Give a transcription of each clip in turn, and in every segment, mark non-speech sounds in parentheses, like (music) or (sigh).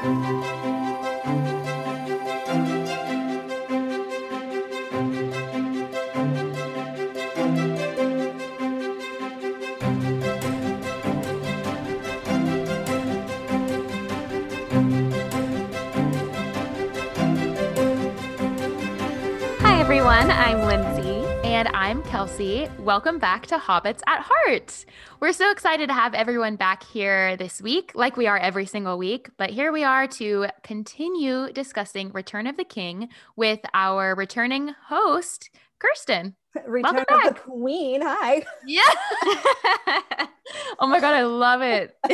Hi, everyone. I'm Lindsay. And I'm Kelsey. Welcome back to Hobbits at Heart. We're so excited to have everyone back here this week, like we are every single week. But here we are to continue discussing Return of the King with our returning host, Kirsten. Return Welcome of the back. Queen. Hi. Yeah. (laughs) oh my God, I love it. (laughs)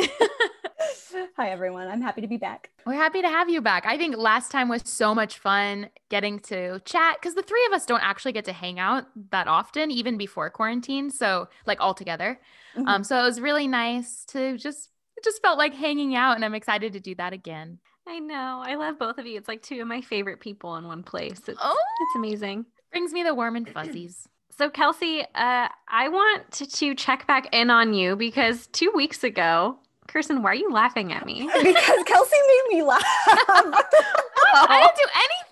Hi, everyone. I'm happy to be back. We're happy to have you back. I think last time was so much fun getting to chat because the three of us don't actually get to hang out that often, even before quarantine. So, like, all together. Mhm. Um, so it was really nice to just it just felt like hanging out, and I'm excited to do that again. I know. I love both of you. It's like two of my favorite people in one place. It's, Oh, it's amazing. brings me the warm and fuzzies. (clears throat) So, Kelsey, uh, I want to, to check back in on you because two weeks ago, Kirsten, why are you laughing at me? (laughs) because Kelsey made me laugh. (laughs) (laughs) I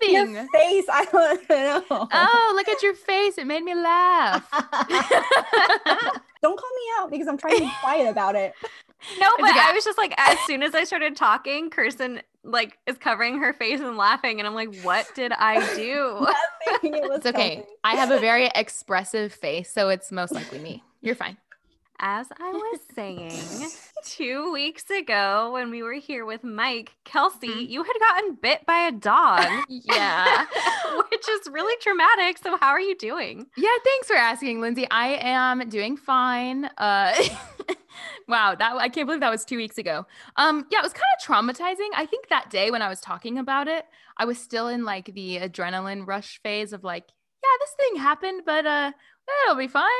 didn't do Your anything. face. I don't (laughs) know. Oh, look at your face! It made me laugh. (laughs) don't call me out because I'm trying to be quiet about it. No, but okay. I was just like, as soon as I started talking, Kirsten like is covering her face and laughing, and I'm like, what did I do? Nothing. It It's okay. Kelsey. I have a very expressive face, so it's most likely me. You're fine. As I was (laughs) saying, two weeks ago when we were here with Mike, Kelsey, Mhm. you had gotten bit by a dog. (laughs) Yeah. (laughs) Which is really traumatic. So, how are you doing? Yeah, thanks for asking, Lindsay. I am doing fine. Uh wow, that I can't believe that was 2 weeks ago. Um yeah, it was kind of traumatizing. I think that day when I was talking about it, I was still in like the adrenaline rush phase of like, yeah, this thing happened, but uh it'll be fine.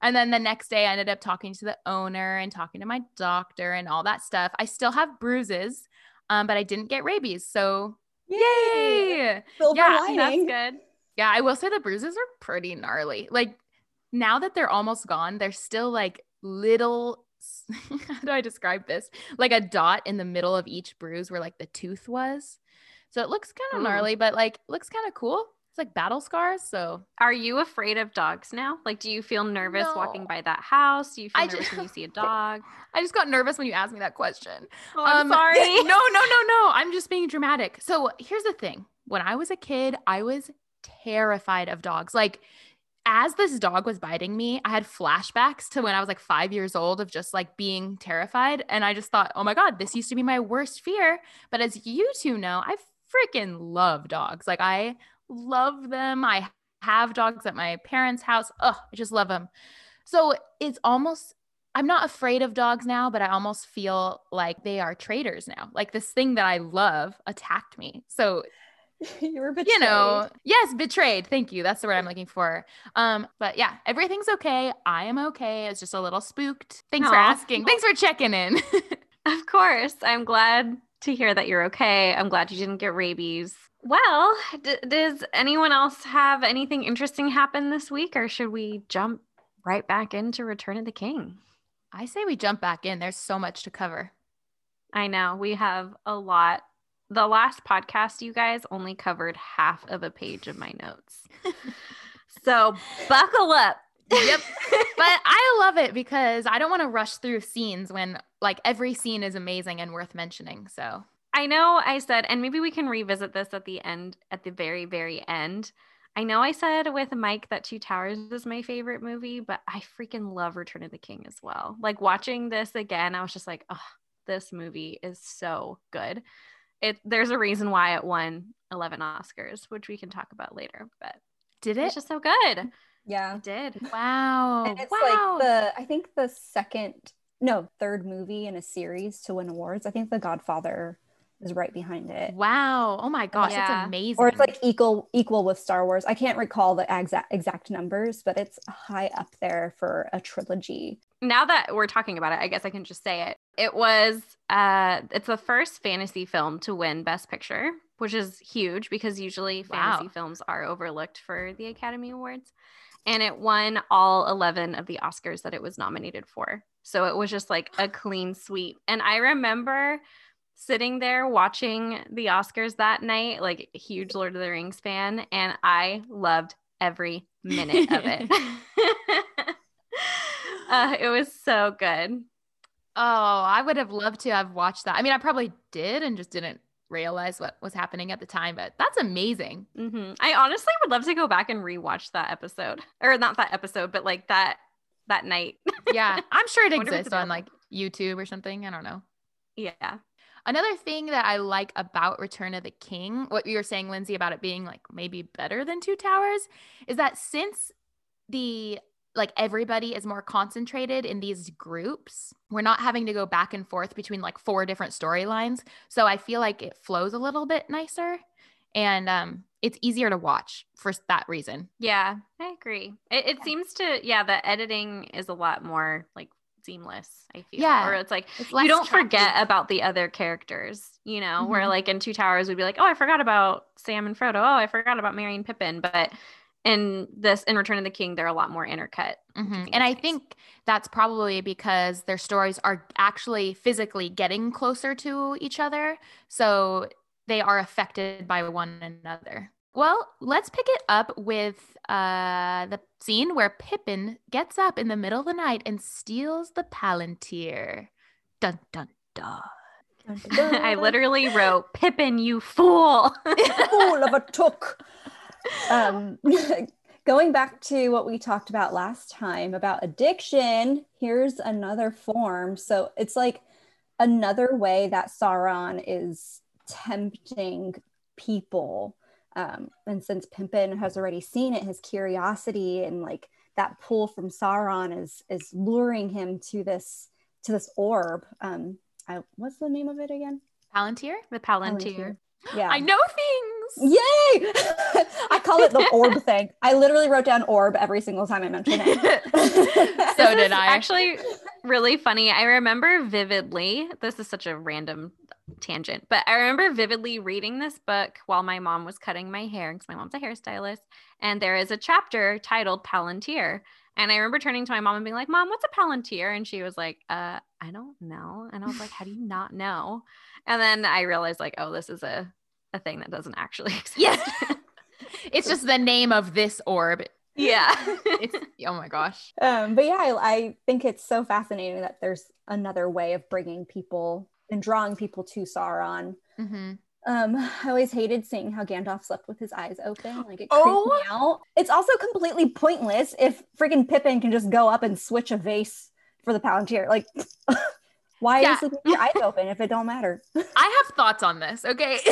And then the next day I ended up talking to the owner and talking to my doctor and all that stuff. I still have bruises, um but I didn't get rabies. So, yay! Silver Yeah, lining. That's good. Yeah, I will say the bruises are pretty gnarly. Like now that they're almost gone, they're still like little. (laughs) How do I describe this? Like a dot in the middle of each bruise where like the tooth was. So it looks kind of gnarly, but like looks kind of cool. It's like battle scars. So Are you afraid of dogs now? Like, do you feel nervous walking by that house? Do you feel I nervous ju- when you see a (laughs) dog? I just got nervous when you asked me that question. Oh, I'm Um, (laughs) sorry. no, no, no, no. I'm just being dramatic. So here's the thing. When I was a kid, I was terrified of dogs. Like, as this dog was biting me, I had flashbacks to when I was like five years old of just like being terrified. And I just thought, oh my God, this used to be my worst fear. But as you two know, I freaking love dogs. Like, I love them. I have dogs at my parents' house. Oh, I just love them. So it's almost I'm not afraid of dogs now, but I almost feel like they are traitors now. Like this thing that I love attacked me. So, (laughs) you were betrayed. you know, yes, betrayed. Thank you. That's the word I'm looking for. Um, but yeah, everything's okay. I am okay. It's just a little spooked. Thanks for asking. Thanks for checking in. (laughs) Of course. I'm glad to hear that you're okay. I'm glad you didn't get rabies. Well, d- does anyone else have anything interesting happen this week, or should we jump right back into Return of the King? I say we jump back in. There's so much to cover. I know we have a lot. The last podcast, you guys only covered half of a page of my notes. (laughs) so buckle up. Yep. (laughs) but I love it because I don't want to rush through scenes when like every scene is amazing and worth mentioning. So I know I said, and maybe we can revisit this at the end, at the very, very end. I know I said with Mike that Two Towers is my favorite movie, but I freaking love Return of the King as well. Like watching this again, I was just like, oh, this movie is so good. It there's a reason why it won 11 Oscars, which we can talk about later, but did it? it's it? just so good. Mm, yeah. It did. (laughs) Wow. And it's wow. like the I think the second no third movie in a series to win awards. I think The Godfather is right behind it. Wow. Oh my gosh, Yeah. it's amazing. Or it's like equal equal with Star Wars. I can't recall the exact exact numbers, but it's high up there for a trilogy. now that we're talking about it, I guess I can just say it. It was uh it's the first fantasy film to win Best Picture, which is huge because usually fantasy Wow. films are overlooked for the Academy Awards. And it won all 11 of the Oscars that it was nominated for. So it was just like a clean sweep. And I remember sitting there watching the Oscars that night, like a huge Lord of the Rings fan, and I loved every minute of it. (laughs) (laughs) uh, it was so good. Oh, I would have loved to have watched that. I mean, I probably did and just didn't realize what was happening at the time, but that's amazing. hmm I honestly would love to go back and rewatch that episode, or not that episode, but like that that night. Yeah, I'm sure it I wonder if it's exists on like YouTube or something. I don't know. yeah. Another thing that I like about Return of the King, what you were saying, Lindsay, about it being like maybe better than Two Towers, is that since the like everybody is more concentrated in these groups, we're not having to go back and forth between like four different storylines. So I feel like it flows a little bit nicer and um it's easier to watch for that reason. Yeah, I agree. It, it seems to, yeah, the editing is a lot more like seamless, I feel. Yeah. Or it's like It's you don't forget about the other characters, you know, where Mhm. like in Two Towers, we'd be like, oh, I forgot about Sam and Frodo. Oh, I forgot about Merry and Pippin. But in this, in Return of the King, they're a lot more intercut. Mhm. think And is I nice. think that's probably because their stories are actually physically getting closer to each other. So they are affected by one another. Well, let's pick it up with uh, the scene where Pippin gets up in the middle of the night and steals the Palantir. Dun dun dun. (laughs) I literally wrote, Pippin, you fool. (laughs) fool of a took. Um, (laughs) going back to what we talked about last time about addiction, here's another form. So it's like another way that Sauron is tempting people. Um, and since Pippin has already seen it, his curiosity and like that pull from Sauron is is luring him to this to this orb. Um, I, what's the name of it again? Palantir? the Palantir. (gasps) Yeah. I know things. Yay! (laughs) I call it the (laughs) orb thing. I literally wrote down orb every single time I mentioned it. (laughs) So did I. Actually, really funny. I remember vividly. This is such a random tangent, but I remember vividly reading this book while my mom was cutting my hair because my mom's a hairstylist, and there is a chapter titled Palantir. And I remember turning to my mom and being like, "Mom, what's a Palantir?" And she was like, "Uh, I don't know." And I was like, "How do you not know?" And then I realized, like, oh, this is a a thing that doesn't actually (laughs) exist. Yeah. it's just the name of this orb. yeah. It's oh my gosh. um, but yeah, I, I think it's so fascinating that there's another way of bringing people and drawing people to Sauron. hmm Um, I always hated seeing how Gandalf slept with his eyes open. Like it creeped Oh. me out. It's also completely pointless if freaking Pippin can just go up and switch a vase for the Palantir. Like, (laughs) why Yeah. is sleeping with your eyes open if it don't matter? (laughs) I have thoughts on this. Okay. (laughs)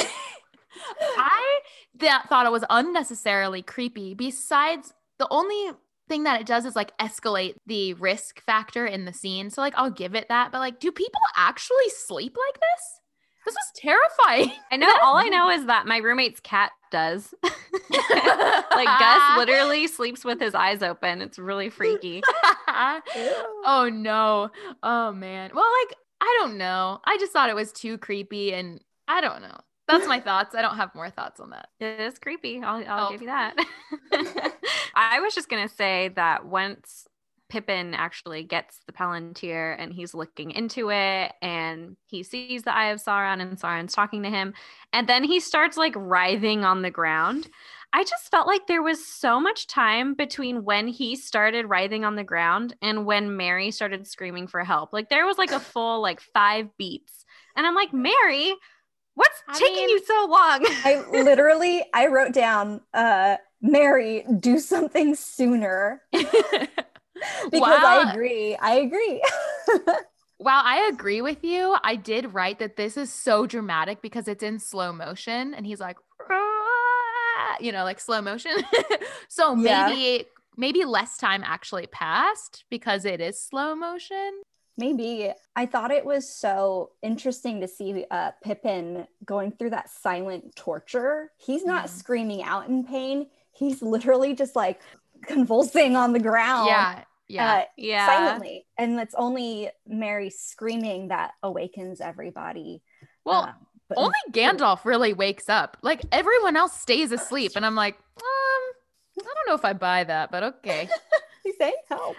I that thought it was unnecessarily creepy. Besides, the only thing that it does is like escalate the risk factor in the scene. So like I'll give it that. But like, do people actually sleep like this? This is terrifying. I know. All I know (laughs) is that my roommate's cat does. (laughs) like Gus (laughs) literally sleeps with his eyes open. It's really freaky. oh no. Oh man. Well, like, I don't know. I just thought it was too creepy and I don't know. That's my thoughts. I don't have more thoughts on that. It is creepy. I'll, I'll Oh. give you that. I was just gonna say that once Pippin actually gets the Palantir and he's looking into it and he sees the Eye of Sauron and Sauron's talking to him, and then he starts like writhing on the ground. I just felt like there was so much time between when he started writhing on the ground and when Merry started screaming for help. Like there was like a full like five beats. And I'm like, Merry, what's I taking mean- you so long? I literally I wrote down uh Merry, do something sooner. (laughs) Because Wow. I agree. I agree. (laughs) While I agree with you, I did write that this is so dramatic because it's in slow motion and he's like, you know, like slow motion. (laughs) so Yeah. maybe maybe less time actually passed because it is slow motion. Maybe I thought it was so interesting to see uh, Pippin going through that silent torture. He's not Mhm. screaming out in pain. He's literally just like convulsing on the ground. Yeah. Yeah. uh, yeah. silently. And it's only Merry screaming that awakens everybody. well, Um, but only Gandalf really wakes up. Like everyone else stays asleep. And I'm like, um, I don't know if I buy that, but okay. (laughs) he's saying help.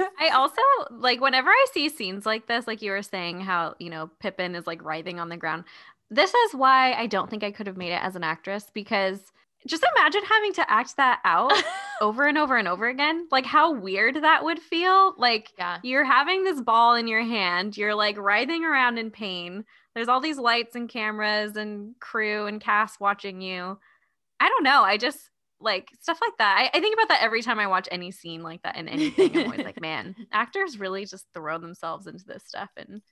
(laughs) I also like whenever I see scenes like this, like you were saying, how you know Pippin is like writhing on the ground. This is why I don't think I could have made it as an actress because just imagine having to act that out (laughs) over and over and over again. Like how weird that would feel. Like Yeah. you're having this ball in your hand, you're like writhing around in pain. There's all these lights and cameras and crew and cast watching you. I don't know. I just like stuff like that. I, I think about that every time I watch any scene like that in anything. I'm always like, (laughs) man, actors really just throw themselves into this stuff and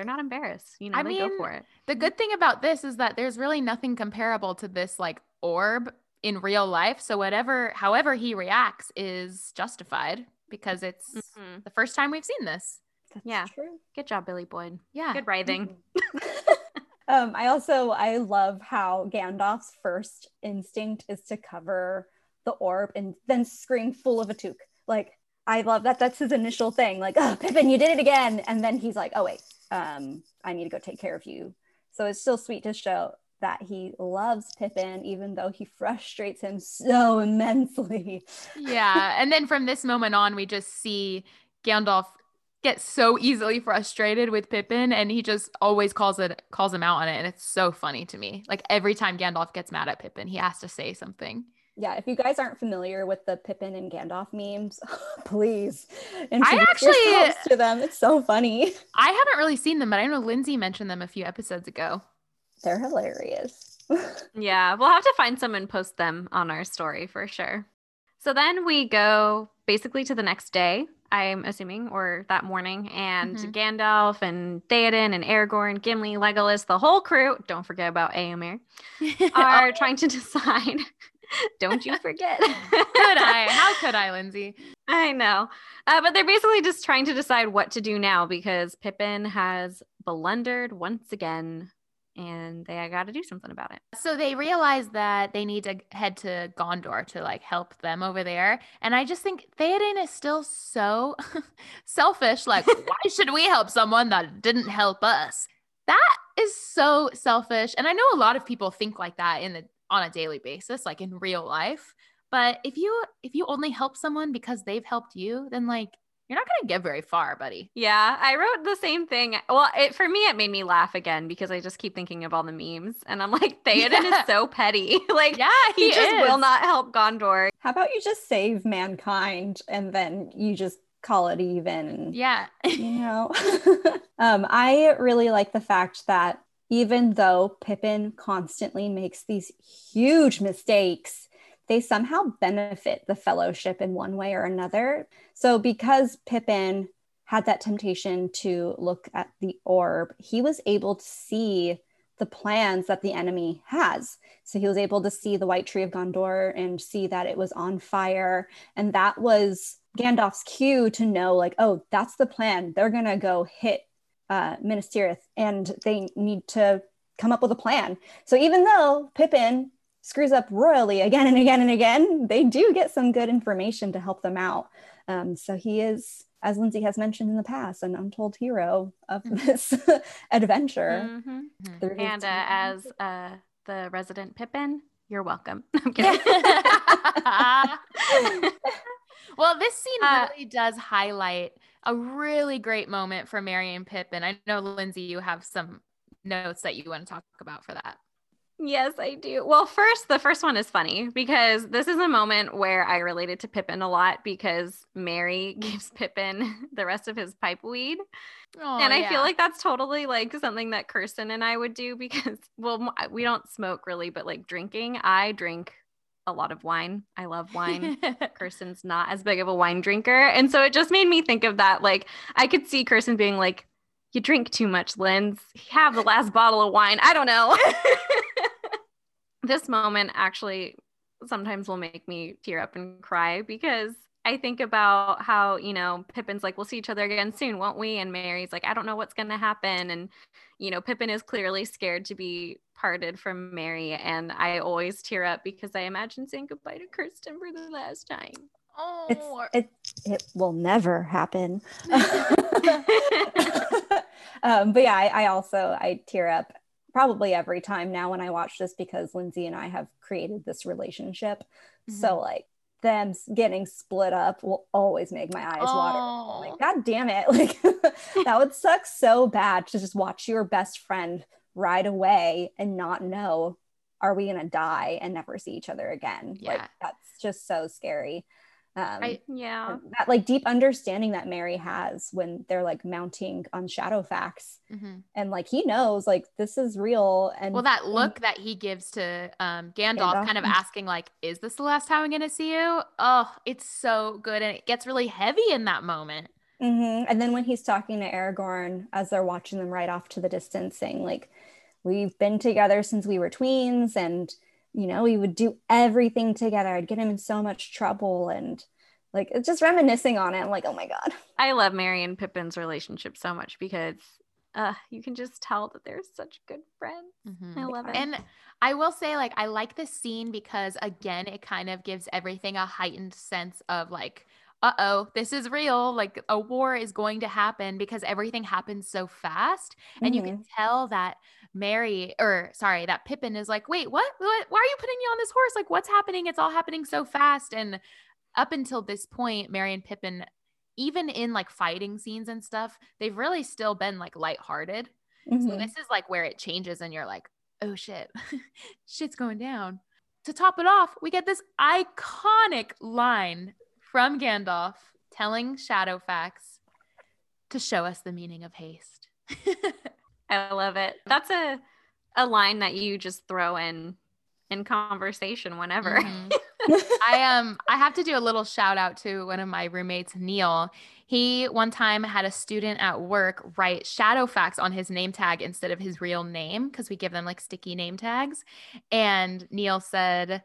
they're not embarrassed. You know, I they go mean, for it. The good thing about this is that there's really nothing comparable to this like orb in real life. So whatever, however he reacts is justified because it's Mhm. the first time we've seen this. That's Yeah. true. Good job, Billy Boyd. Yeah. Good writhing. (laughs) um, I also I love how Gandalf's first instinct is to cover the orb and then scream full of a Took. Like I love that. That's his initial thing. Like, oh, Pippin, you did it again. And then he's like, oh wait, um, I need to go take care of you. So it's still sweet to show that he loves Pippin, even though he (laughs) frustrates him so immensely. yeah. And then from this moment on, we just see Gandalf get so easily frustrated with Pippin and he just always calls it calls him out on it. And it's so funny to me. Like every time Gandalf gets mad at Pippin, he has to say something. Yeah, if you guys aren't familiar with the Pippin and Gandalf memes, (laughs) please introduce actually- yourselves to them. It's so funny. I haven't really seen them, but I know Lindsay mentioned them a few episodes ago. They're hilarious. (laughs) Yeah, we'll have to find some and post them on our story for sure. So then we go basically to the next day, I'm assuming, or that morning, and Mhm. Gandalf and Theoden and Aragorn, Gimli, Legolas, the whole crew, don't forget about Éomer, (laughs) are trying to decide. (laughs) don't you forget. (laughs) could I? How could I, Lindsay? I know. Uh, but they're basically just trying to decide what to do now because Pippin has blundered once again and they got to do something about it. So they realize that they need to head to Gondor to like help them over there. And I just think Theoden is still so (laughs) selfish. Like, why should we help someone that didn't help us? That is so selfish. And I know a lot of people think like that in the on a daily basis, like in real life. But if you if you only help someone because they've helped you, then like you're not gonna get very far, buddy. Yeah, I wrote the same thing. Well, it, for me, it made me laugh again because I just keep thinking of all the memes, and I'm like, (laughs) Theoden Yeah. is so petty. (laughs) like, Yeah, he, he, just will not help Gondor. How about you just save mankind and then you just call it even? Yeah. You (laughs) know, um, I really like the fact that even though Pippin constantly makes these huge mistakes, they somehow benefit the fellowship in one way or another. So, because Pippin had that temptation to look at the orb, he was able to see the plans that the enemy has. So, he was able to see the White Tree of Gondor and see that it was on fire. And that was Gandalf's cue to know, like, oh, that's the plan. They're going to go hit uh, Minas Tirith and they need to come up with a plan. So, even though Pippin screws up royally again and again and again, they do get some good information to help them out. Um, so he is, as Lindsay has mentioned in the past, an untold hero of this (laughs) adventure. Mhm. through his And uh, as uh, the resident Pippin, you're welcome. (laughs) I'm kidding. (laughs) well, this scene Uh, really does highlight a really great moment for Merry and Pippin. I know, Lindsay, you have some notes that you want to talk about for that. Yes, I do. Well, first, the first one is funny because this is a moment where I related to Pippin a lot because Merry (laughs) gives Pippin (laughs) the rest of his pipe weed. and I feel like that's totally like something that Kirsten and I would do because, well, we don't smoke really, but like drinking, I drink a lot of wine. I love wine. (laughs) Kirsten's not as big of a wine drinker. And so it just made me think of that. Like, I could see Kirsten being like, You drink too much, Linz. Have the last bottle of wine. I don't know. (laughs) this moment actually sometimes will make me tear up and cry because I think about how, you know, Pippin's like, we'll see each other again soon, won't we? And Merry's like, I don't know what's going to happen. And, you know, Pippin is clearly scared to be parted from Merry. And I always tear up because I imagine saying goodbye to Kirsten for the last time. It's, oh, it, it will never happen. (laughs) (laughs) um, but yeah, I, I also I tear up probably every time now when I watch this because Lindsay and I have created this relationship. So like them getting split up will always make my eyes water. Oh. Like, God damn it. (laughs) Like that would suck so bad to just watch your best friend ride away and not know, are we gonna die and never see each other again? Like Yeah. that's just so scary. Um I- Yeah. that like deep understanding that Merry has when they're like mounting on Shadowfax Mhm. and like he knows like this is real and Well, that look that he gives to um, Gandalf, Gandalf. kind of asking like, "Is this the last time I'm going to see you?" Oh, it's so good, and it gets really heavy in that moment. Mhm. And then when he's talking to Aragorn as they're watching them right off to the distance, saying, like, we've been together since we were tweens, and you know, we would do everything together. I'd get him in so much trouble. And like it's just reminiscing on it. I'm like, oh my God. (laughs) I love Merry and Pippin's relationship so much because uh, you can just tell that they're such good friends. I love it. And I will say, like, I like this scene because, again, it kind of gives everything a heightened sense of, like, uh oh, this is real. Like, a war is going to happen because everything happens so fast. And you can tell that Merry, or sorry, that Pippin is like, wait, what? what? Why are you putting me on this horse? Like, what's happening? It's all happening so fast. And up until this point, Merry and Pippin, even in like fighting scenes and stuff, they've really still been like lighthearted. So Mhm. this is like where it changes and you're like, oh shit, (laughs) shit's going down. To top it off, we get this iconic line from Gandalf telling Shadowfax to show us the meaning of haste. (laughs) I love it. That's a a line that you just throw in in conversation whenever. Mhm. (laughs) I um I have to do a little shout out to one of my roommates, Neil. He one time had a student at work write Shadowfax on his name tag instead of his real name because we give them like sticky name tags. And Neil said,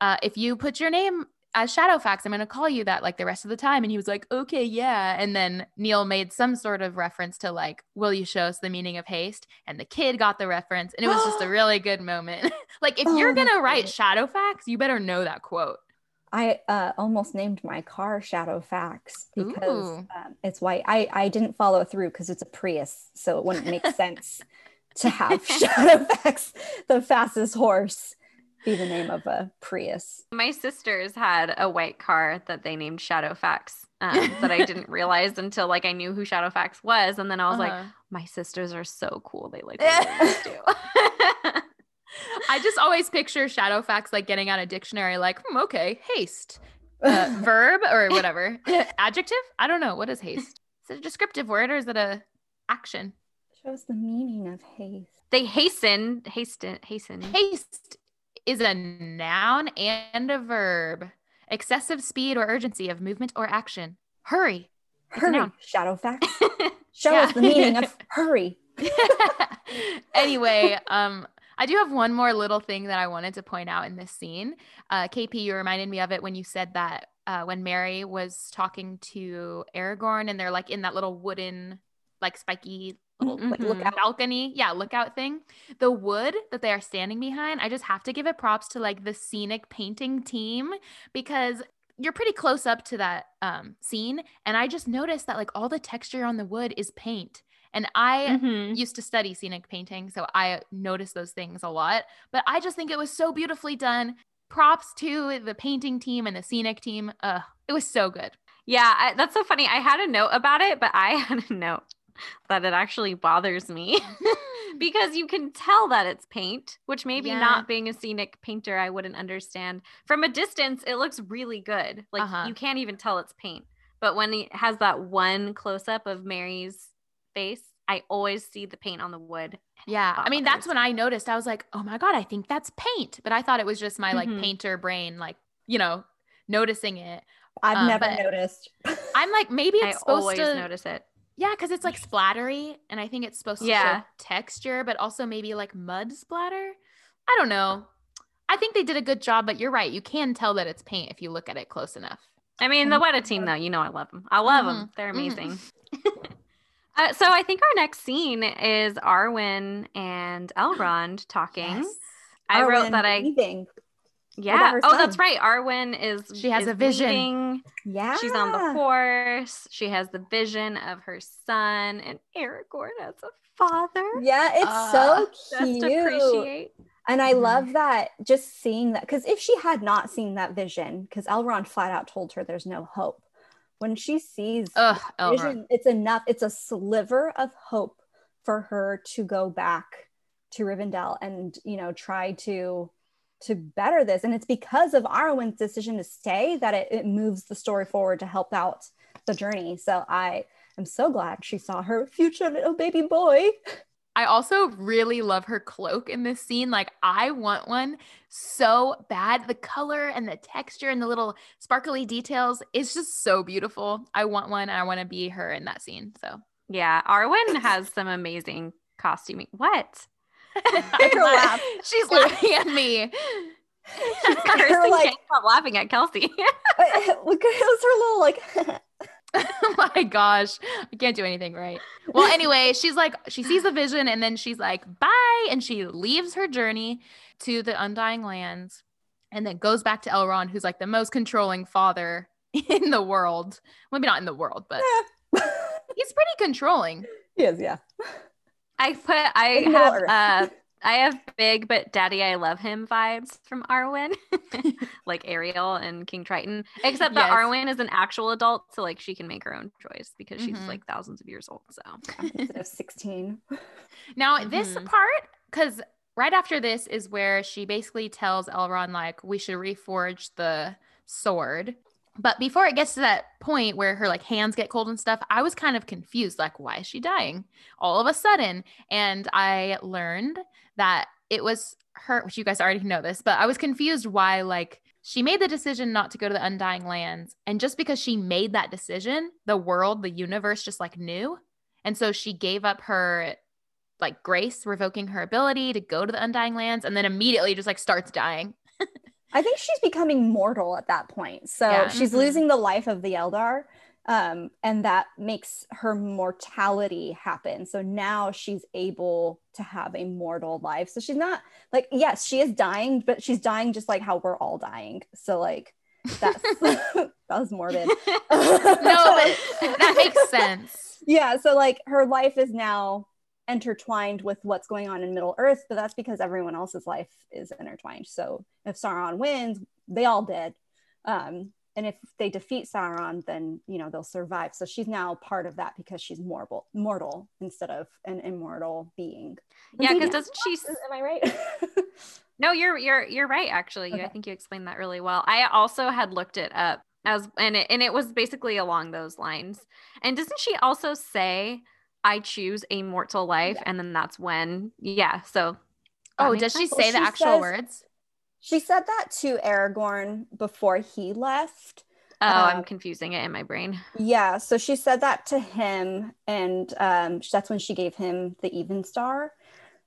uh, if you put your name as Shadowfax, I'm going to call you that like the rest of the time. And he was like, okay, yeah. And then Neil made some sort of reference to like, will you show us the meaning of haste? And the kid got the reference. And it was just a (gasps) really good moment. (laughs) like, if Oh, you're going to write. Shadowfax, you better know that quote. I uh, almost named my car Shadowfax because um, it's white. I, I didn't follow through because it's a Prius, so it wouldn't make sense to have (laughs) Shadowfax, (laughs) the fastest horse, be the name of a Prius. My sisters had a white car that they named Shadowfax um, that I didn't (laughs) realize until like I knew who Shadowfax was, and then I was like, Uh-huh. my sisters are so cool. They (laughs) like what do. (laughs) I just always picture Shadowfax like getting out a dictionary, like, hmm, okay, haste, uh, verb or whatever, adjective. I don't know. What is haste? Is it a descriptive word or is it a action? Shows the meaning of haste. they hasten, hasten, hasten. Haste is a noun and a verb. Excessive speed or urgency of movement or action. Hurry. It's Hurry, noun. Shadowfax. (laughs) Show Yeah. us the meaning of (laughs) hurry. (laughs) anyway, um, I do have one more little thing that I wanted to point out in this scene. Uh, KP, you reminded me of it when you said that uh, when Merry was talking to Aragorn and they're like in that little wooden, like spiky little Like Mhm. look out. balcony, yeah, lookout thing. The wood that they are standing behind, I just have to give it props to like the scenic painting team because you're pretty close up to that um, scene, and I just noticed that like all the texture on the wood is paint, and I Mhm. used to study scenic painting, so I noticed those things a lot. But I just think it was so beautifully done. Props to the painting team and the scenic team. Uh, it was so good. Yeah, I, that's so funny. I had a note about it, but I (laughs) had a note that it actually bothers me (laughs) because you can tell that it's paint, which maybe Yeah. not being a scenic painter, I wouldn't understand. From a distance, it looks really good. Like Uh-huh. you can't even tell it's paint. But when it has that one close up of Merry's face, I always see the paint on the wood. Yeah. I mean, that's when I noticed. I was like, oh my God, I think that's paint. But I thought it was just my like Mhm. painter brain, like, you know, noticing it. I've Um, never noticed. I'm like, maybe (laughs) I it's supposed always to. notice it. Yeah, because it's like splattery. And I think it's supposed to Yeah. show texture, but also maybe like mud splatter. I don't know. I think they did a good job, but you're right. You can tell that it's paint if you look at it close enough. I mean, the Weta team, though, you know, I love them. I love them. They're Mhm. amazing. (laughs) uh, so I think our next scene is Arwen and Elrond talking. I wrote that I leaving. Yeah. Oh, that's right. Arwen is She has is a vision. Yeah. She's on the horse. She has the vision of her son, and Aragorn as a father. Yeah, it's Uh, so cute. appreciate. And I Mhm. love that just seeing that because if she had not seen that vision, because Elrond flat out told her there's no hope. When she sees Ugh, vision, it's enough, it's a sliver of hope for her to go back to Rivendell and you know try to to better this. And it's because of Arwen's decision to stay that it, it moves the story forward to help out the journey. So I am so glad she saw her future little baby boy. I also really love her cloak in this scene. Like, I want one so bad. The color and the texture and the little sparkly details is just so beautiful. I want one. And I want to be her in that scene. So, Yeah, Arwen has some amazing costuming. What? (laughs) laugh. She's laughing at me. Kirsten (laughs) like- can't stop laughing at Kelsey. (laughs) Look at it was her little like oh my gosh, I can't do anything right. Well, anyway, she's like, she sees the vision and then she's like, bye. And she leaves her journey to the Undying Lands and then goes back to Elrond, who's like the most controlling father in the world. Maybe not in the world, but he's pretty controlling. yes, yeah. I put I In have uh (laughs) I have big but daddy I love him vibes from Arwen. (laughs) like Ariel and King Triton. Except that Yes. Arwen is an actual adult, so like she can make her own choice because she's Mhm. like thousands of years old. So Instead of 16. (laughs) Now, this Mhm. part, because right after this is where she basically tells Elrond, like, we should reforge the sword. But before it gets to that point where her like hands get cold and stuff, I was kind of confused. Like, why is she dying all of a sudden? And I learned that it was her, which you guys already know this, but I was confused why, like, she made the decision not to go to the Undying Lands. And just because she made that decision, the world, the universe just like knew. And so she gave up her like grace, revoking her ability to go to the Undying Lands, and then immediately just like starts dying. I think she's becoming mortal at that point. So Yeah. she's Mhm. losing the life of the Eldar. Um, and that makes her mortality happen. So now she's able to have a mortal life. So she's not like, yes, she is dying, but she's dying just like how we're all dying. So like that's (laughs) (laughs) that was morbid. (laughs) No, but that makes sense. yeah so like her life is now intertwined with what's going on in middle earth but that's because everyone else's life is intertwined so if sauron wins they all did um and if they defeat sauron then you know they'll survive so she's now part of that because she's mortal mortal instead of an immortal being yeah, because doesn't she am i right (laughs) (laughs) No, you're you're you're right. Actually, You- I think you explained that really well. I also had looked it up as and it and it was basically along those lines. And doesn't she also say, "I choose a mortal life," Yeah. and then that's when, yeah. So, Oh, does she sense. Well, say the she actual says- words? she said that to aragorn before he left Oh, I'm Um, confusing it in my brain. Yeah, so she said that to him, and um, that's when she gave him the Evenstar.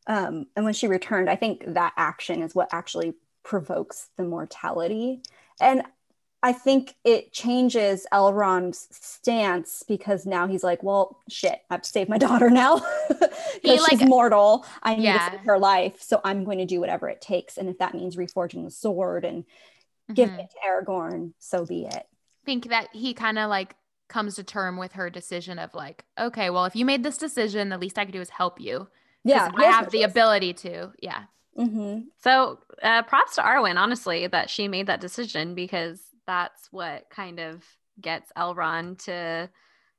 Um, and when she returned, I think that action is what actually provokes the mortality. And I think it changes Elrond's stance because now he's like, well, shit, I have to save my daughter now (laughs) He, because she's like- mortal. I need Yeah. to save her life, so I'm going to do whatever it takes. And if that means reforging the sword and giving Mhm. it to Aragorn, so be it. I think that he kind of like comes to term with her decision of like, okay, well, if you made this decision, the least I could do is help you. Yeah, I have the ability to. Yeah. hmm So, uh, props to Arwen, honestly, that she made that decision because that's what kind of gets Elrond to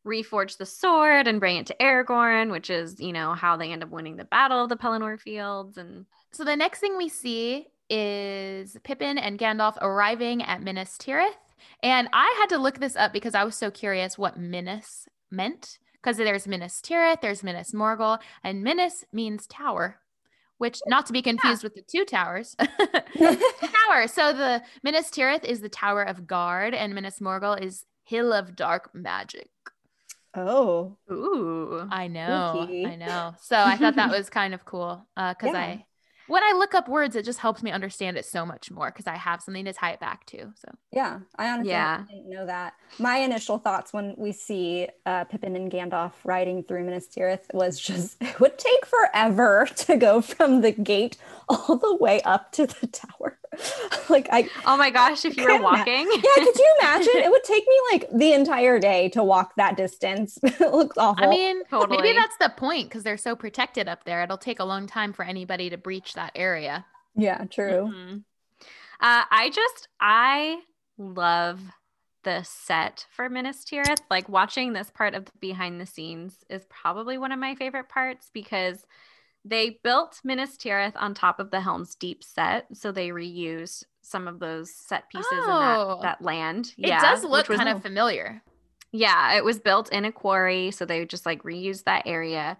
reforge the sword and bring it to Aragorn, which is, you know, how they end up winning the battle of the Pelennor Fields. And So the next thing we see is Pippin and Gandalf arriving at Minas Tirith. And I had to look this up because I was so curious what Minas meant. Because there's Minas Tirith, there's Minas Morgul, and Minas means tower, which not to be confused with the two towers. (laughs) (laughs) tower. So the Minas Tirith is the Tower of Guard, and Minas Morgul is Hill of Dark Magic. Oh, ooh, I know, Spooky. I know. So I thought that (laughs) was kind of cool uh, because Yeah. I, when I look up words, it just helps me understand it so much more because I have something to tie it back to. So yeah. I honestly Yeah. didn't know that. My initial thoughts when we see uh, Pippin and Gandalf riding through Minas Tirith was just (laughs) it would take forever (laughs) to go from the gate all the way up to the tower. (laughs) like I oh my gosh, if you were Can't ma- walking. yeah, could you (laughs) imagine? It would take me like the entire day to walk that distance. (laughs) it looks awful. I mean, Totally. maybe that's the point because they're so protected up there. It'll take a long time for anybody to breach that area. Yeah, true. Mhm. Uh, I just I love the set for Minas Tirith. Like watching this part of the behind the scenes is probably one of my favorite parts because they built Minas Tirith on top of the Helm's Deep set, so they reused some of those set pieces in Oh. that, that land. It yeah, does look kind of familiar. yeah, it was built in a quarry, so they just like reused that area.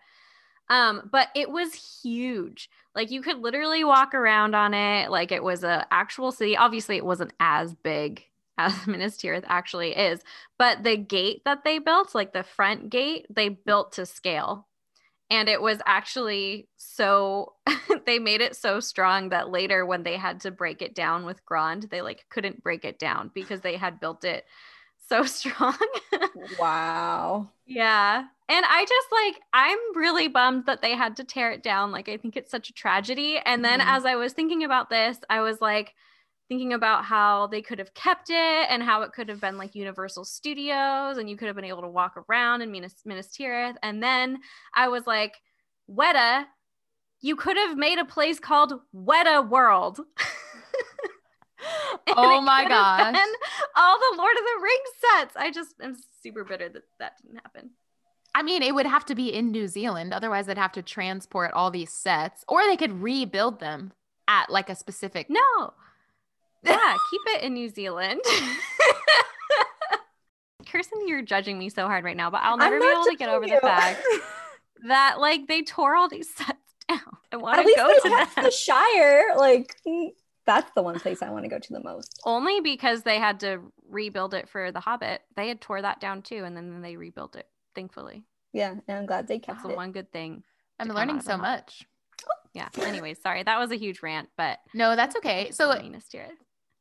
Um, but it was huge. Like you could literally walk around on it like it was a actual city. Obviously, it wasn't as big (laughs) as Minas Tirith actually is, but the gate that they built, like the front gate, they built to scale. And it was actually so (laughs) they made it so strong that later when they had to break it down with Grond, they like couldn't break it down because they had built it so (laughs) strong. Wow. yeah. And I just like, I'm really bummed that they had to tear it down. Like, I think it's such a tragedy. And then Mhm. as I was thinking about this, I was like, thinking about how they could have kept it and how it could have been like Universal Studios and you could have been able to walk around in Minas, Minas Tirith. And then I was like, Weta, you could have made a place called Weta World. (laughs) Oh my gosh. all the Lord of the Rings sets. I just am super bitter that that didn't happen. I mean, it would have to be in New Zealand. Otherwise, they'd have to transport all these sets, or they could rebuild them at like a specific. No. Yeah, keep it in New Zealand. (laughs) Kirsten, you're judging me so hard right now, but I'll never be able to get over judging the fact (laughs) that like they tore all these sets down. I want to go to them. the Shire. Like mm, that's the one place I want to go to the most. Only because they had to rebuild it for The Hobbit. They had tore that down too, and then they rebuilt it. Thankfully, Yeah, and I'm glad they that's kept the one good thing. I'm to come out learning so Hobbit. much. Yeah. Anyways, sorry that was a huge rant, but No, that's okay. So Minas Tirith.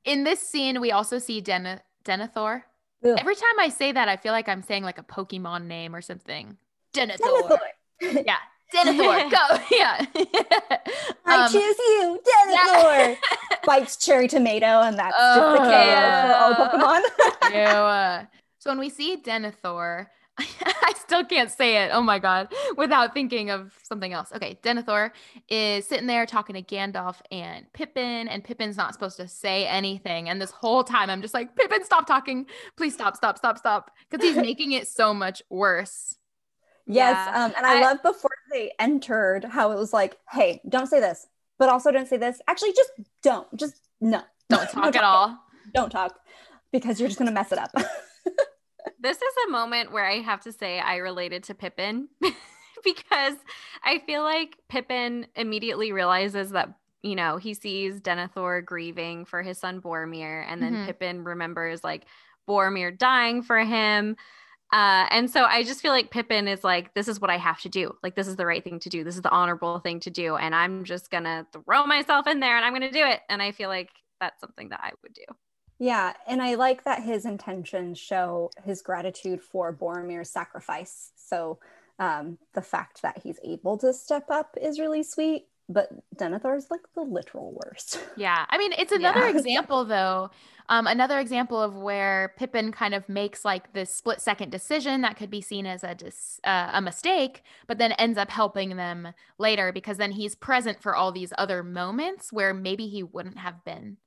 In this scene, we also see Den- Denethor. Ugh. Every time I say that, I feel like I'm saying like a Pokemon name or something. Denethor. Denethor. Yeah. Denethor. (laughs) Go. (laughs) Yeah. I Um, choose you, Denethor. (laughs) Bites cherry tomato, and that's just the Oh. KO for all Pokemon. Ew, so when we see Denethor, (laughs) I still can't say it. Oh my god, without thinking of something else. Okay, Denethor is sitting there talking to Gandalf and Pippin, and Pippin's not supposed to say anything. And this whole time, I'm just like, Pippin, stop talking. Please stop, stop, stop, stop, because he's (laughs) making it so much worse. Yes, Yeah. um, and I, I- love before they entered how it was like, "Hey, don't say this, but also don't say this. Actually, just don't. Just no, Don't (laughs) talk at talking. all. Don't talk, because you're just gonna mess it up." This is a moment where I have to say I related to Pippin (laughs) because I feel like Pippin immediately realizes that, you know, he sees Denethor grieving for his son Boromir, and then Mhm. Pippin remembers like Boromir dying for him. Uh, and so I just feel like Pippin is like, this is what I have to do. Like, this is the right thing to do. This is the honorable thing to do. And I'm just going to throw myself in there and I'm going to do it. And I feel like that's something that I would do. Yeah, and I like that his intentions show his gratitude for Boromir's sacrifice. So um, the fact that he's able to step up is really sweet. But Denethor is like the literal worst. (laughs) Yeah. I mean, it's another Yeah. (laughs) example, though. Um, another example of where Pippin kind of makes like this split second decision that could be seen as a dis- uh, a mistake, but then ends up helping them later because then he's present for all these other moments where maybe he wouldn't have been.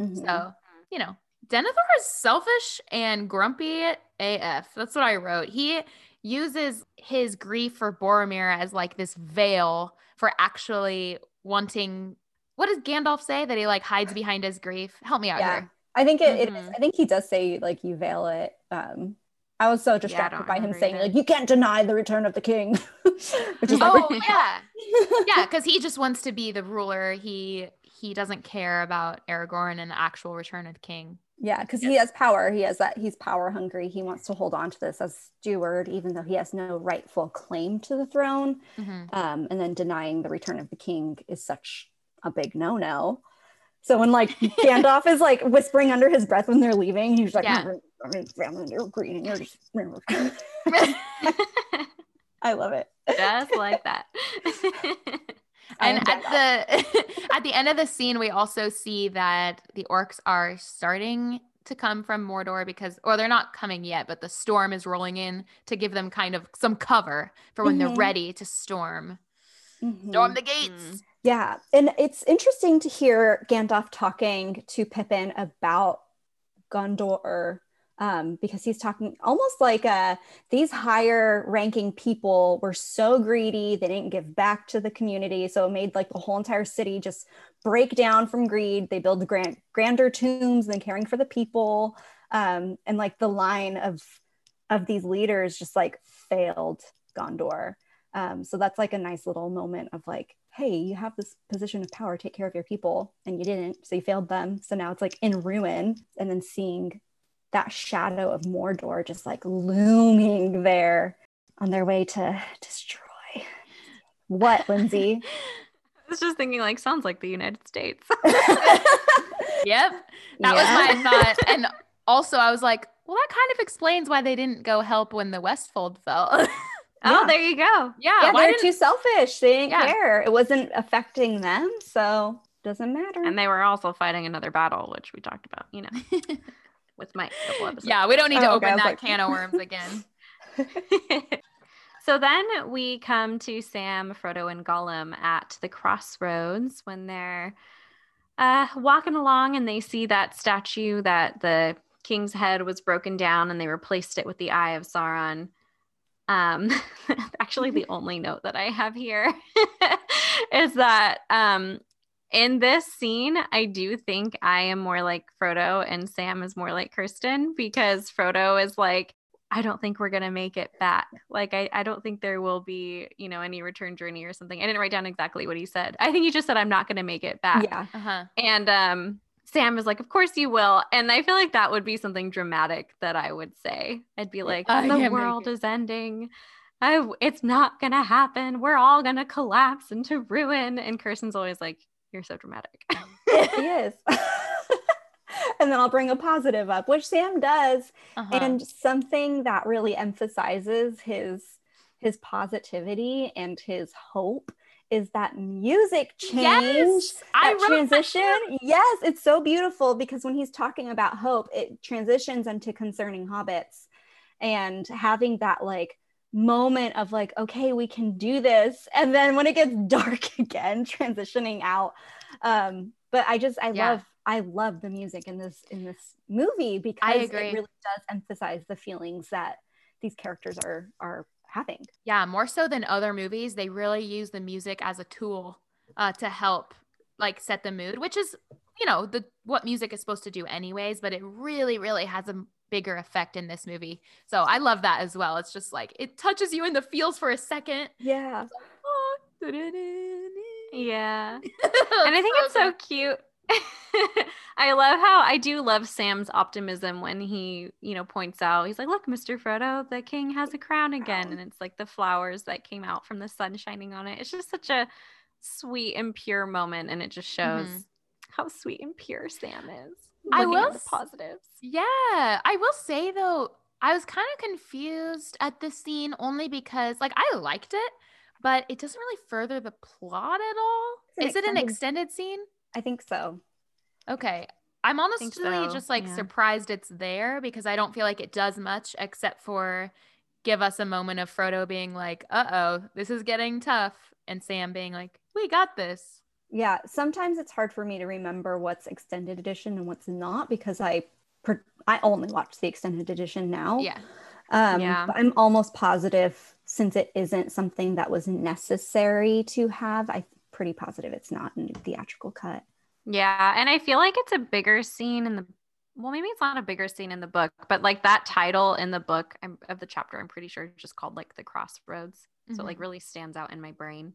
Mhm. So, you know, Denethor is selfish and grumpy AF. That's what I wrote. He uses his grief for Boromir as like this veil for actually wanting. What does Gandalf say that he like hides behind his grief? Help me out Yeah. here. I think it, it is. I think he does say like you veil it. Um, I was so distracted don't by him saying either. like you can't deny the return of the king, (laughs) which is like Oh yeah, (laughs) yeah, because he just wants to be the ruler. He he doesn't care about Aragorn and the actual Return of the King. yeah, because he has power. He has that. He's power hungry. He wants to hold on to this as steward, even though he has no rightful claim to the throne. Mhm. Um, and then denying the return of the king is such a big no no. So when like (laughs) Gandalf is like whispering under his breath when they're leaving, he's like, Yeah. family, they're green. You're just... (laughs) (laughs) I love it. just like that. I and am at the (laughs) at the end of the scene we also see that the orcs are starting to come from mordor because or they're not coming yet but the storm is rolling in to give them kind of some cover for when Mhm. they're ready to storm Mhm. Storm the gates. Yeah, and it's interesting to hear Gandalf talking to Pippin about Gondor um, because he's talking almost like uh, these higher ranking people were so greedy they didn't give back to the community, so it made like the whole entire city just break down from greed. They build grand, grander tombs than caring for the people, um, and like the line of of these leaders just like failed Gondor. Um, so that's like a nice little moment of like, hey, you have this position of power, take care of your people, and you didn't, so you failed them. So now it's like in ruin, and then seeing that shadow of Mordor just like looming there on their way to destroy. What, Lindsay? (laughs) I was just thinking, like, sounds like the United States. (laughs) Yep. That was my thought. (laughs) And also, I was like, well, that kind of explains why they didn't go help when the Westfold fell. Oh, there you go. yeah. yeah, they're too selfish. They didn't Yeah. care. It wasn't affecting them, so doesn't matter. And they were also fighting another battle, which we talked about, you know, with Mike couple episodes yeah, we don't need to Oh, open I was that like- can of (laughs) worms again. (laughs) so then we come to Sam, Frodo, and Gollum at the crossroads when they're uh, walking along and they see that statue that the king's head was broken down and they replaced it with the eye of Sauron. Um, (laughs) actually, the only note that I have here is that um, in this scene, I do think I am more like Frodo and Sam is more like Kirsten because Frodo is like, I don't think we're gonna make it back. Like I, I don't think there will be, you know, any return journey or something. I didn't write down exactly what he said. I think he just said I'm not gonna make it back. yeah. Uh-huh. And um Sam is like, Of course you will. And I feel like that would be something dramatic that I would say. I'd be like, I the world is ending. I, it's not gonna happen. We're all gonna collapse into ruin. And Kirsten's always like, You're so dramatic. (laughs) he is. (laughs) and then I'll bring a positive up, which Sam does. Uh-huh. And something that really emphasizes his his positivity and his hope is that music change. yes, I that transition. Yes, it's so beautiful because when he's talking about hope, it transitions into concerning hobbits and having that like moment of like, okay, we can do this. And then when it gets (laughs) dark again, transitioning out. Um, but I just I Yeah. love I love the music in this in this movie because it really does emphasize the feelings that these characters are are having. Yeah, more so than other movies, they really use the music as a tool uh, to help like set the mood, which is you know the what music is supposed to do anyways. But it really, really has a bigger effect in this movie. So I love that as well. It's just like it touches you in the feels for a second. Yeah. Oh, yeah. (laughs) and I think it's so cute. (laughs) I love how I do love Sam's optimism when he, you know, points out, he's like, Look, Mr. Frodo, the king has a crown again. And it's like the flowers that came out from the sun shining on it. It's just such a sweet and pure moment. And it just shows Mhm. How sweet and pure Sam is. I looking at will the positives. Yeah, I will say though, I was kind of confused at this scene only because like I liked it, but it doesn't really further the plot at all. Is it an extended- extended scene? I think so. Okay. I'm honestly so, just like yeah. surprised it's there because I don't feel like it does much except for give us a moment of Frodo being like, uh oh, this is getting tough. And Sam being like, we got this. Yeah, sometimes it's hard for me to remember what's extended edition and what's not because I I only watch the extended edition now. Yeah. Um, Yeah. I'm almost positive since it isn't something that was necessary to have. I'm pretty positive it's not in the theatrical cut. Yeah, and I feel like it's a bigger scene in the well, maybe it's not a bigger scene in the book, but like that title in the book I'm, of the chapter, I'm pretty sure it's just called like the crossroads. So it like really stands out in my brain.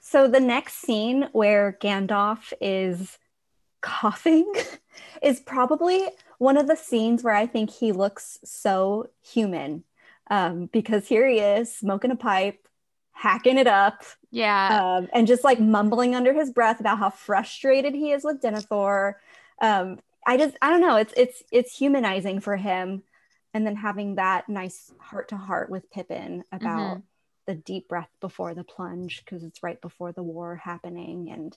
So the next scene where Gandalf is coughing (laughs) is probably one of the scenes where I think he looks so human um, because here he is smoking a pipe, hacking it up, Yeah. um, and just like mumbling under his breath about how frustrated he is with Denethor. Um, I just, I don't know, it's it's it's humanizing for him, and then having that nice heart to heart with Pippin about the deep breath before the plunge because it's right before the war happening, and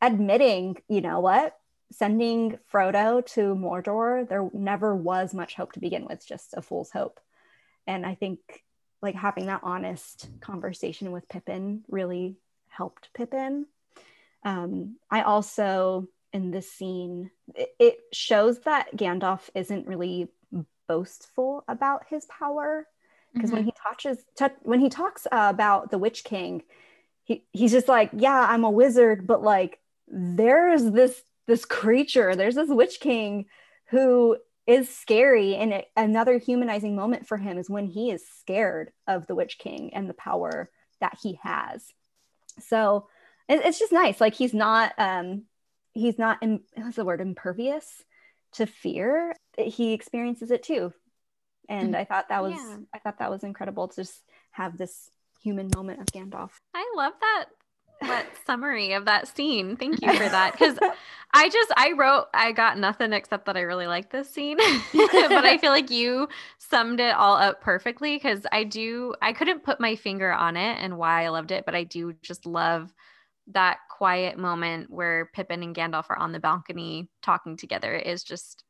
admitting, you know what, sending Frodo to Mordor, there never was much hope to begin with, just a fool's hope, and I think like having that honest conversation with Pippin really helped Pippin. Um, I also in this scene it, it shows that Gandalf isn't really boastful about his power because mm-hmm. when he touches t- when he talks uh, about the Witch King, he he's just like, yeah, I'm a wizard, but like there's this this creature, there's this Witch King who is scary and it, another humanizing moment for him is when he is scared of the witch king and the power that he has. So it, it's just nice like he's not um he's not in, what's the word impervious to fear. He experiences it too and i thought that was yeah. i thought that was incredible to just have this human moment of gandalf i love that what (laughs) summary of that scene. Thank you for that. Because (laughs) I just I wrote I got nothing except that I really like this scene. (laughs) but I feel like you summed it all up perfectly because I do I couldn't put my finger on it and why I loved it, but I do just love that quiet moment where Pippin and Gandalf are on the balcony talking together is just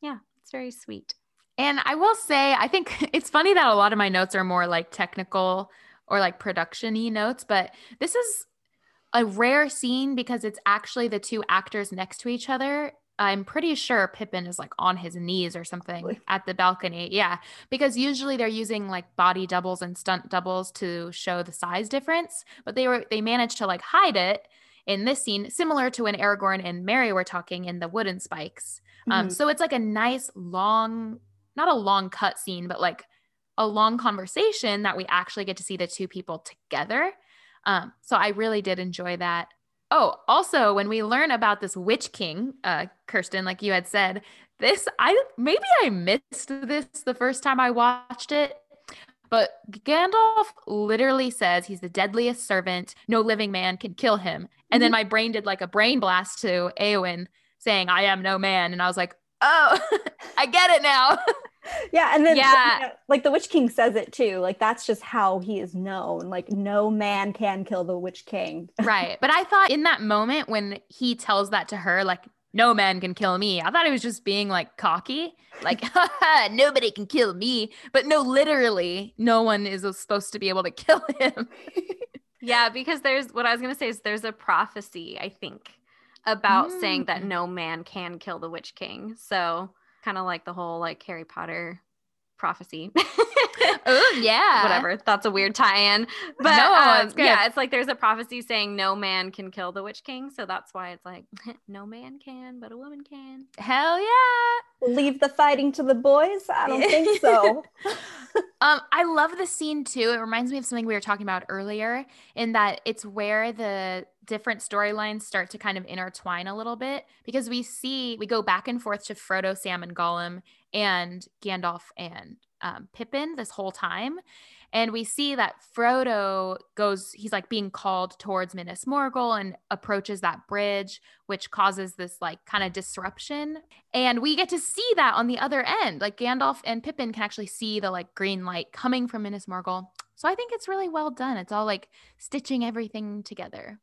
yeah, it's very sweet. And I will say, I think (laughs) it's funny that a lot of my notes are more like technical or like production y notes, but this is a rare scene because it's actually the two actors next to each other. I'm pretty sure Pippin is like on his knees or something really? at the balcony. Yeah, because usually they're using like body doubles and stunt doubles to show the size difference, but they were they managed to like hide it in this scene, similar to when Aragorn and Merry were talking in the wooden spikes. Um, mm-hmm. Um, so it's like a nice long, not a long cut scene, but like a long conversation that we actually get to see the two people together. Um, so I really did enjoy that. Oh, also, when we learn about this Witch King, uh, Kirsten, like you had said, this I maybe I missed this the first time I watched it, but Gandalf literally says he's the deadliest servant. No living man can kill him. And then mm-hmm. my brain did like a brain blast to Eowyn saying, I am no man. And I was like, oh, (laughs) I get it now. (laughs) yeah and then yeah. like the witch king says it too like that's just how he is known like no man can kill the witch king. (laughs) Right but i thought in that moment when he tells that to her like no man can kill me i thought he was just being like cocky like nobody can kill me but no literally no one is supposed to be able to kill him. Yeah because there's what i was going to say is there's a prophecy i think about mm. saying that mm. no man can kill the witch king so kind of like the whole like Harry Potter prophecy. (laughs) oh yeah, whatever. That's a weird tie-in, but no, um, it's yeah, it's like there's a prophecy saying no man can kill the Witch King, so that's why it's like (laughs) no man can, but a woman can. Hell yeah! Leave the fighting to the boys. I don't think so. (laughs) um, I love the scene too. It reminds me of something we were talking about earlier, in that it's where the different storylines start to kind of intertwine a little bit because we see we go back and forth to Frodo, Sam, and Gollum, and Gandalf and um, Pippin this whole time. And we see that Frodo goes, he's like being called towards Minas Morgul and approaches that bridge, which causes this like kind of disruption. And we get to see that on the other end. Like Gandalf and Pippin can actually see the like green light coming from Minas Morgul. So I think it's really well done. It's all like stitching everything together.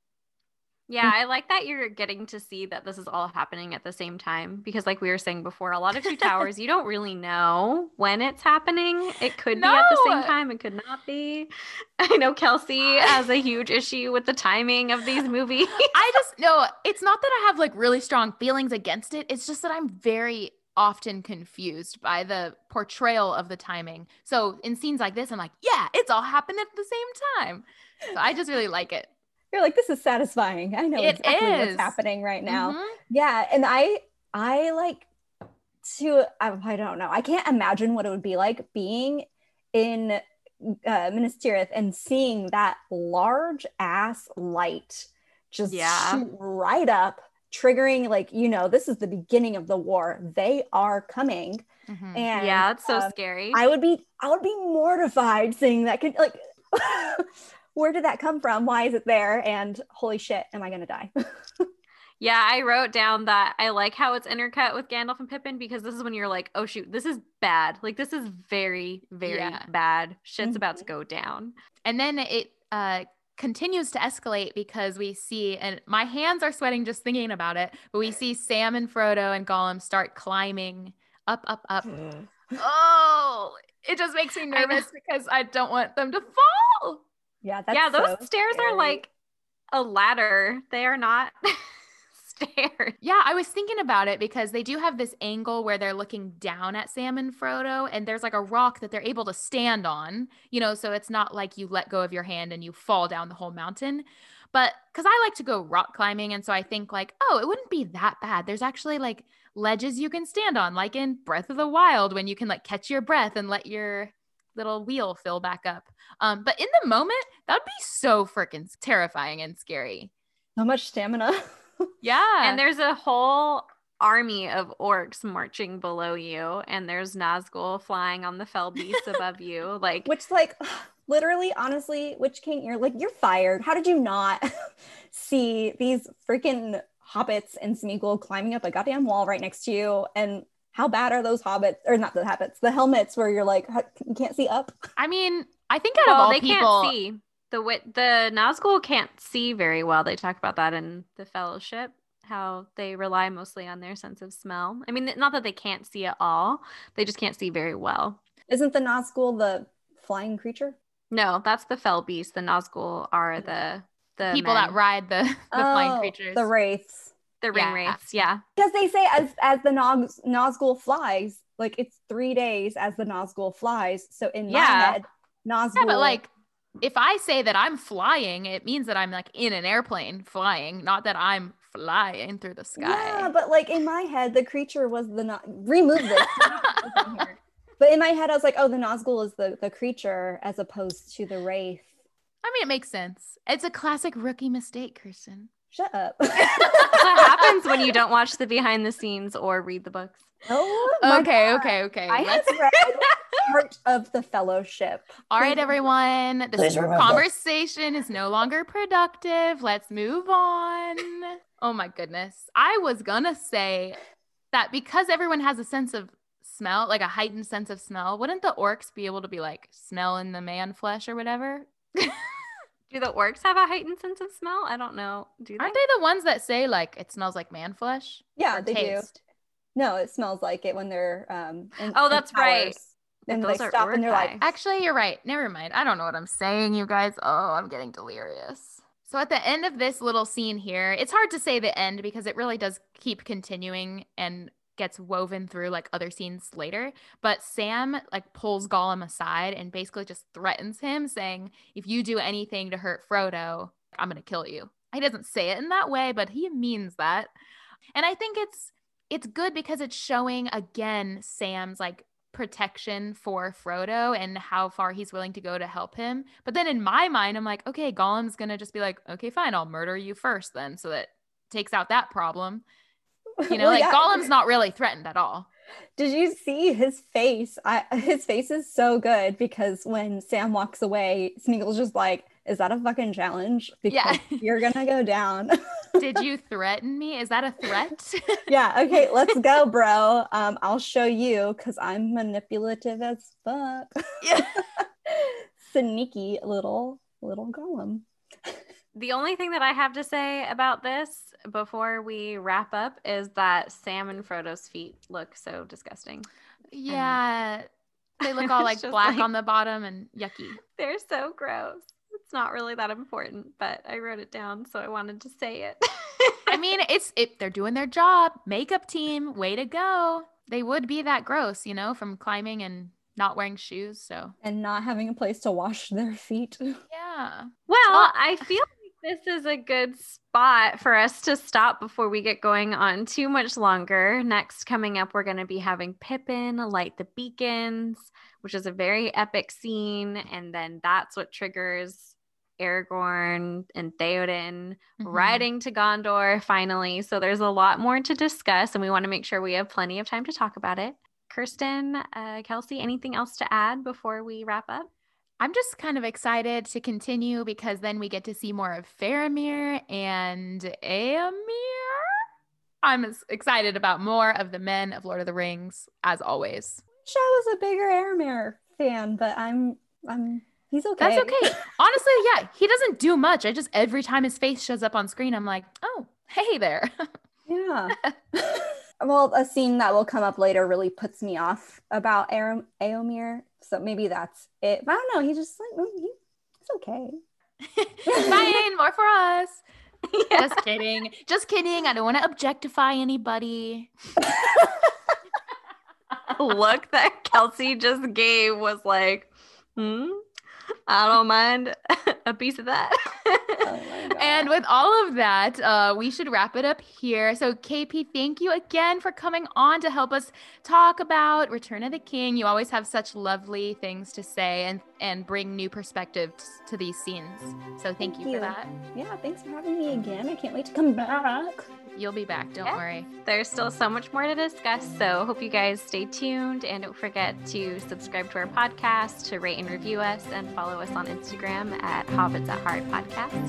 Yeah, I like that you're getting to see that this is all happening at the same time because, like we were saying before, a lot of Two Towers, you don't really know when it's happening. It (laughs) could no. be at the same time, it could not be. (laughs) I know Kelsey has a huge issue with the timing of these movies. I just (laughs) no, it's not that I have like really strong feelings against it. It's just that I'm very often confused by the portrayal of the timing. So in scenes like this, I'm like, yeah, it's all happened at the same time. So I just really like it you're like this is satisfying i know it exactly is. what's happening right now mm-hmm. yeah and i i like to I, don't know i can't imagine what it would be like being in uh, Minas Tirith and seeing that large ass light just yeah. right up triggering like you know this is the beginning of the war they are coming mm-hmm. and yeah it's so um, scary i would be i would be mortified seeing that could like (laughs) where did that come from? Why is it there? And holy shit, am I going to die? (laughs) yeah, I wrote down that I like how it's intercut with Gandalf and Pippin because this is when you're like, oh shoot, this is bad. Like this is very, very yeah. bad. Shit's mm-hmm. about to mm-hmm. go down. And then it uh continues to escalate because we see and my hands are sweating just thinking about it, but we (laughs) see Sam and Frodo and Gollum start climbing up, up, up. (gasps) oh, it just makes me nervous because I don't want them to fall. Yeah, yeah. Those so stairs scary. are like a ladder. They are not (laughs) stairs. Yeah, I was thinking about it because they do have this angle where they're looking down at Sam and Frodo, and there's like a rock that they're able to stand on, you know, so it's not like you let go of your hand and you fall down the whole mountain. But because I like to go rock climbing, and so I think like, oh, it wouldn't be that bad. There's actually like ledges you can stand on, like in Breath of the Wild, when you can like catch your breath and let your little wheel fill back up. Um, but in the moment, that'd be so freaking terrifying and scary. So much stamina. (laughs) Yeah. And there's a whole army of orcs marching below you, and there's Nazgul flying on the fell (laughs) beast above you. Like, Which, like, (sighs) literally, honestly, Witch King, you're like, you're fired. How did you not (laughs) see these freaking hobbits and Smeagol climbing up a goddamn wall right next to you? And how bad are those hobbits, or not the hobbits, the helmets where you're like, you can't see up? I mean, I think out well, of all they people, can't see. The wit the Nazgul can't see very well. They talk about that in the Fellowship, how they rely mostly on their sense of smell. I mean, not that they can't see at all; they just can't see very well. Isn't the Nazgul the flying creature? No, that's the Fell Beast. The Nazgul are the the people that ride the, (laughs) the flying Oh, creatures. The wraiths. The ring Yeah. wraiths. Yeah, Because they say as as the Noz- Nazgul flies, like it's three days as the Nazgul flies. So in my Yeah. head, Nazgul. yeah, but like if I say that I'm flying, it means that I'm like in an airplane flying, not that I'm flying through the sky. Yeah, but like in my head, the creature was the Na- remove this. (laughs) but in my head, I was like, oh, the Nazgul is the the creature as opposed to the wraith. I mean, it makes sense. It's a classic rookie mistake, Kirsten. Shut up. (laughs) what happens when you don't watch the behind the scenes or read the books. oh, Okay, God. okay, okay. I have Let's- read (laughs) Heart of the Fellowship. All right, everyone. This conversation is no longer productive. Let's move on. Oh my goodness. I was gonna say that because everyone has a sense of smell, like a heightened sense of smell, wouldn't the orcs be able to be like smelling the man flesh or whatever? (laughs) Do the orcs have a heightened sense of smell? I don't know. Do they? Aren't they the ones that say like it smells like man flesh? Yeah, Or they do. taste? No, it smells like it when they're um. In, Oh, in that's right. And Those they are stop and they're like, Actually, you're right. Never mind. I don't know what I'm saying, you guys. Oh, I'm getting delirious. So at the end of this little scene here, it's hard to say the end because it really does keep continuing and gets woven through like other scenes later. But Sam like pulls Gollum aside and basically just threatens him, saying, "If you do anything to hurt Frodo, I'm gonna kill you." He doesn't say it in that way, but he means that. And I think it's it's good because it's showing again Sam's like protection for Frodo and how far he's willing to go to help him. But then in my mind, I'm like, okay, Gollum's gonna just be like, okay, fine, I'll murder you first then, so that takes out that problem. (laughs) You know, Well, like yeah. Gollum's not really threatened at all. Did you see his face? I, his face is so good because when Sam walks away, Smeagol's just like, "Is that a fucking challenge? Because Yeah. you're gonna go down." (laughs) Did you (laughs) threaten me? Is that a threat? yeah. Okay, let's go, bro. Um, I'll show you because I'm manipulative as fuck. yeah. Sneaky little little Gollum. The only thing that I have to say about this before we wrap up is that Sam and Frodo's feet look so disgusting. Yeah. They look all (laughs) like black like- on the bottom and yucky. They're so gross. It's not really that important, but I wrote it down, so I wanted to say it. I mean, it's it they're doing their job. Makeup team, way to go. They would be that gross, you know, from climbing and not wearing shoes. So And not having a place to wash their feet. yeah. Well. I feel like this is a good spot for us to stop before we get going on too much longer. Next, coming up, we're going to be having Pippin light the beacons, which is a very epic scene. And then that's what triggers Aragorn and Theoden Mhm. riding to Gondor finally. So there's a lot more to discuss, and we want to make sure we have plenty of time to talk about it. Kirsten, uh, Kelsey, anything else to add before we wrap up? I'm just kind of excited to continue because then we get to see more of Faramir and Éomer. I'm excited about more of the men of Lord of the Rings as always. Wish I was a bigger Éomer fan, but I'm I'm he's okay. That's okay. Honestly, yeah, he doesn't do much. I just every time his face shows up on screen, I'm like, oh, hey there. (laughs) Yeah. (laughs) well, a scene that will come up later really puts me off about Aram- Éomer. So maybe that's it. But I don't know. He just like mm, it's okay. (laughs) Fine, more for us. Yeah. (laughs) Just kidding. Just kidding. I don't want to objectify anybody. (laughs) Look that Kelsey just gave was like, hmm. I don't mind a piece of that. Oh and with all of that, uh, we should wrap it up here. So, KP, thank you again for coming on to help us talk about Return of the King. You always have such lovely things to say and and bring new perspectives to these scenes. So, thank, thank you, you for that. Yeah, thanks for having me again. I can't wait to come back. You'll be back. Don't yeah. worry. There's still so much more to discuss. So hope you guys stay tuned and don't forget to subscribe to our podcast, to rate and review us, and follow us on Instagram at Hobbits at Heart Podcast.